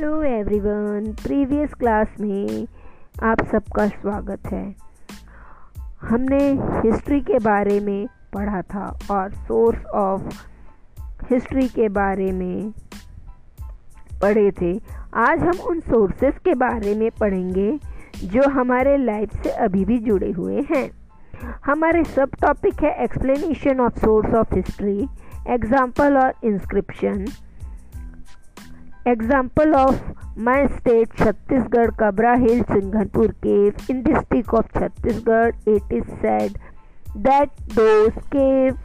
Hello everyone, previous class में आप सबका स्वागत है। हमने हिस्ट्री के बारे में पढ़ा था और सोर्स ऑफ़ हिस्ट्री के बारे में पढ़े थे। आज हम उन सोर्सेस के बारे में पढ़ेंगे जो हमारे लाइफ से अभी भी जुड़े हुए हैं। हमारे सब टॉपिक है explanation of source of history example और inscription example of my state Chhattisgarh Kabra hill Singhanpur cave in district of Chhattisgarh it is said that those cave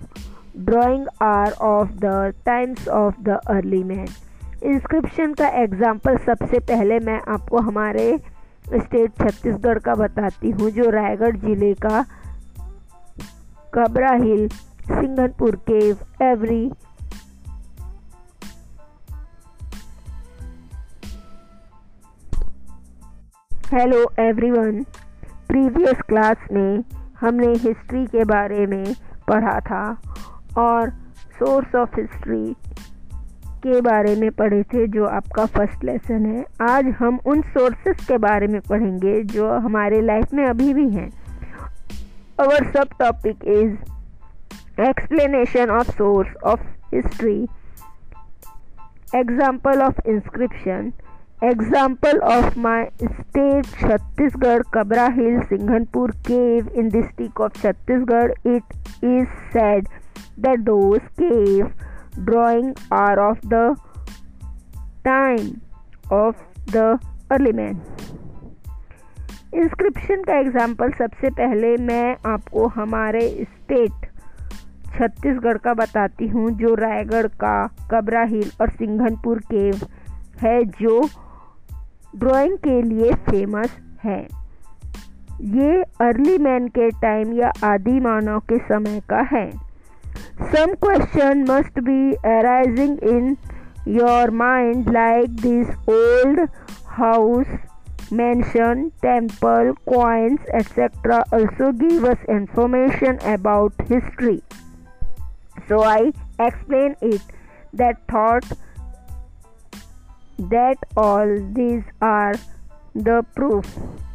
drawing are of the times of the early man inscription का example सबसे पहले मैं आपको हमारे state Chhattisgarh का बताती हूँ, जो रायगढ़ ज़िले का Kabra hill Singhanpur cave every hello everyone previous class में हमने हिस्ट्री के बारे में पढ़ा था और सोर्स ऑफ़ हिस्ट्री के बारे में पढ़े थे, जो आपका फ़र्स्ट लेसन है। आज हम उन सोर्सेस के बारे में पढ़ेंगे, जो हमारे लाइफ में अभी भी हैं। Our sub topic is explanation of source of history example of inscription example of my state Chhattisgarh Kabra hill Singhanpur cave in district of Chhattisgarh it is said the those cave drawing are of the time of the early man inscription का example सबसे पहले मैं आपको हमारे state Chhattisgarh का बताती हूँ, जो रायगढ़ का कबरा हिल और सिंघनपुर केव है, जो ड्राइंग के लिए फ़ेमस है। ये अर्ली मैन के टाइम या आदि मानव के समय का है। Some question must be arising in your mind like this old house mansion temple coins etcetera also give us information about history so I explain it that thought that all these are the proof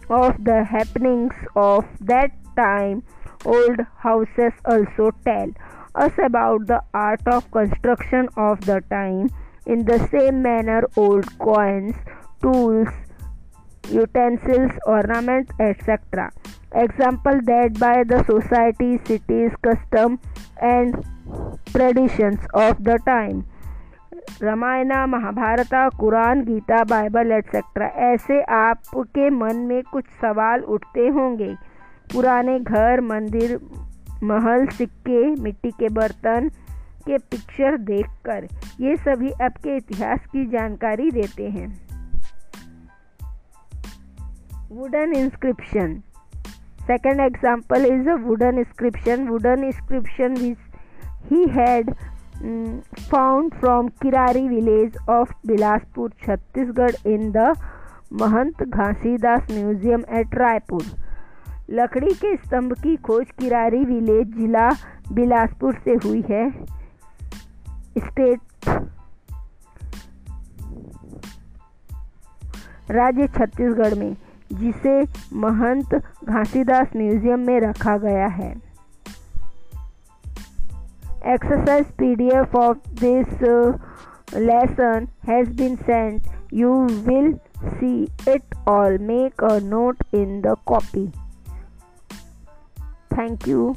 of the happenings of that time old houses also tell us about the art of construction of the time. In the same manner old coins tools utensils ornaments etc example that by the society cities custom and traditions of the time Ramayana, Mahabharata, Quran, Gita, Bible, etcetera, ऐसे आपके मन में कुछ सवाल उठते होंगे। पुराने घर, मंदिर, महल, सिक्के, मिट्टी के बर्तन के पिक्चर देखकर ये सभी आपके इतिहास की जानकारी देते हैं। Wooden inscription second example is a wooden inscription wooden inscription he had found from Kirari village of Bilaspur, Chhattisgarh in the Mahant Ghasidas museum at Raipur लकड़ी के स्तंभ की खोज किरारी विलेज जिला बिलासपुर से हुई है। स्टेट राज्य छत्तीसगढ़ में जिसे महंत घासीदास म्यूज़ियम में रखा गया है। Exercise pdf of this uh, lesson has been sent. You will see it all. Make a note in the copy. Thank you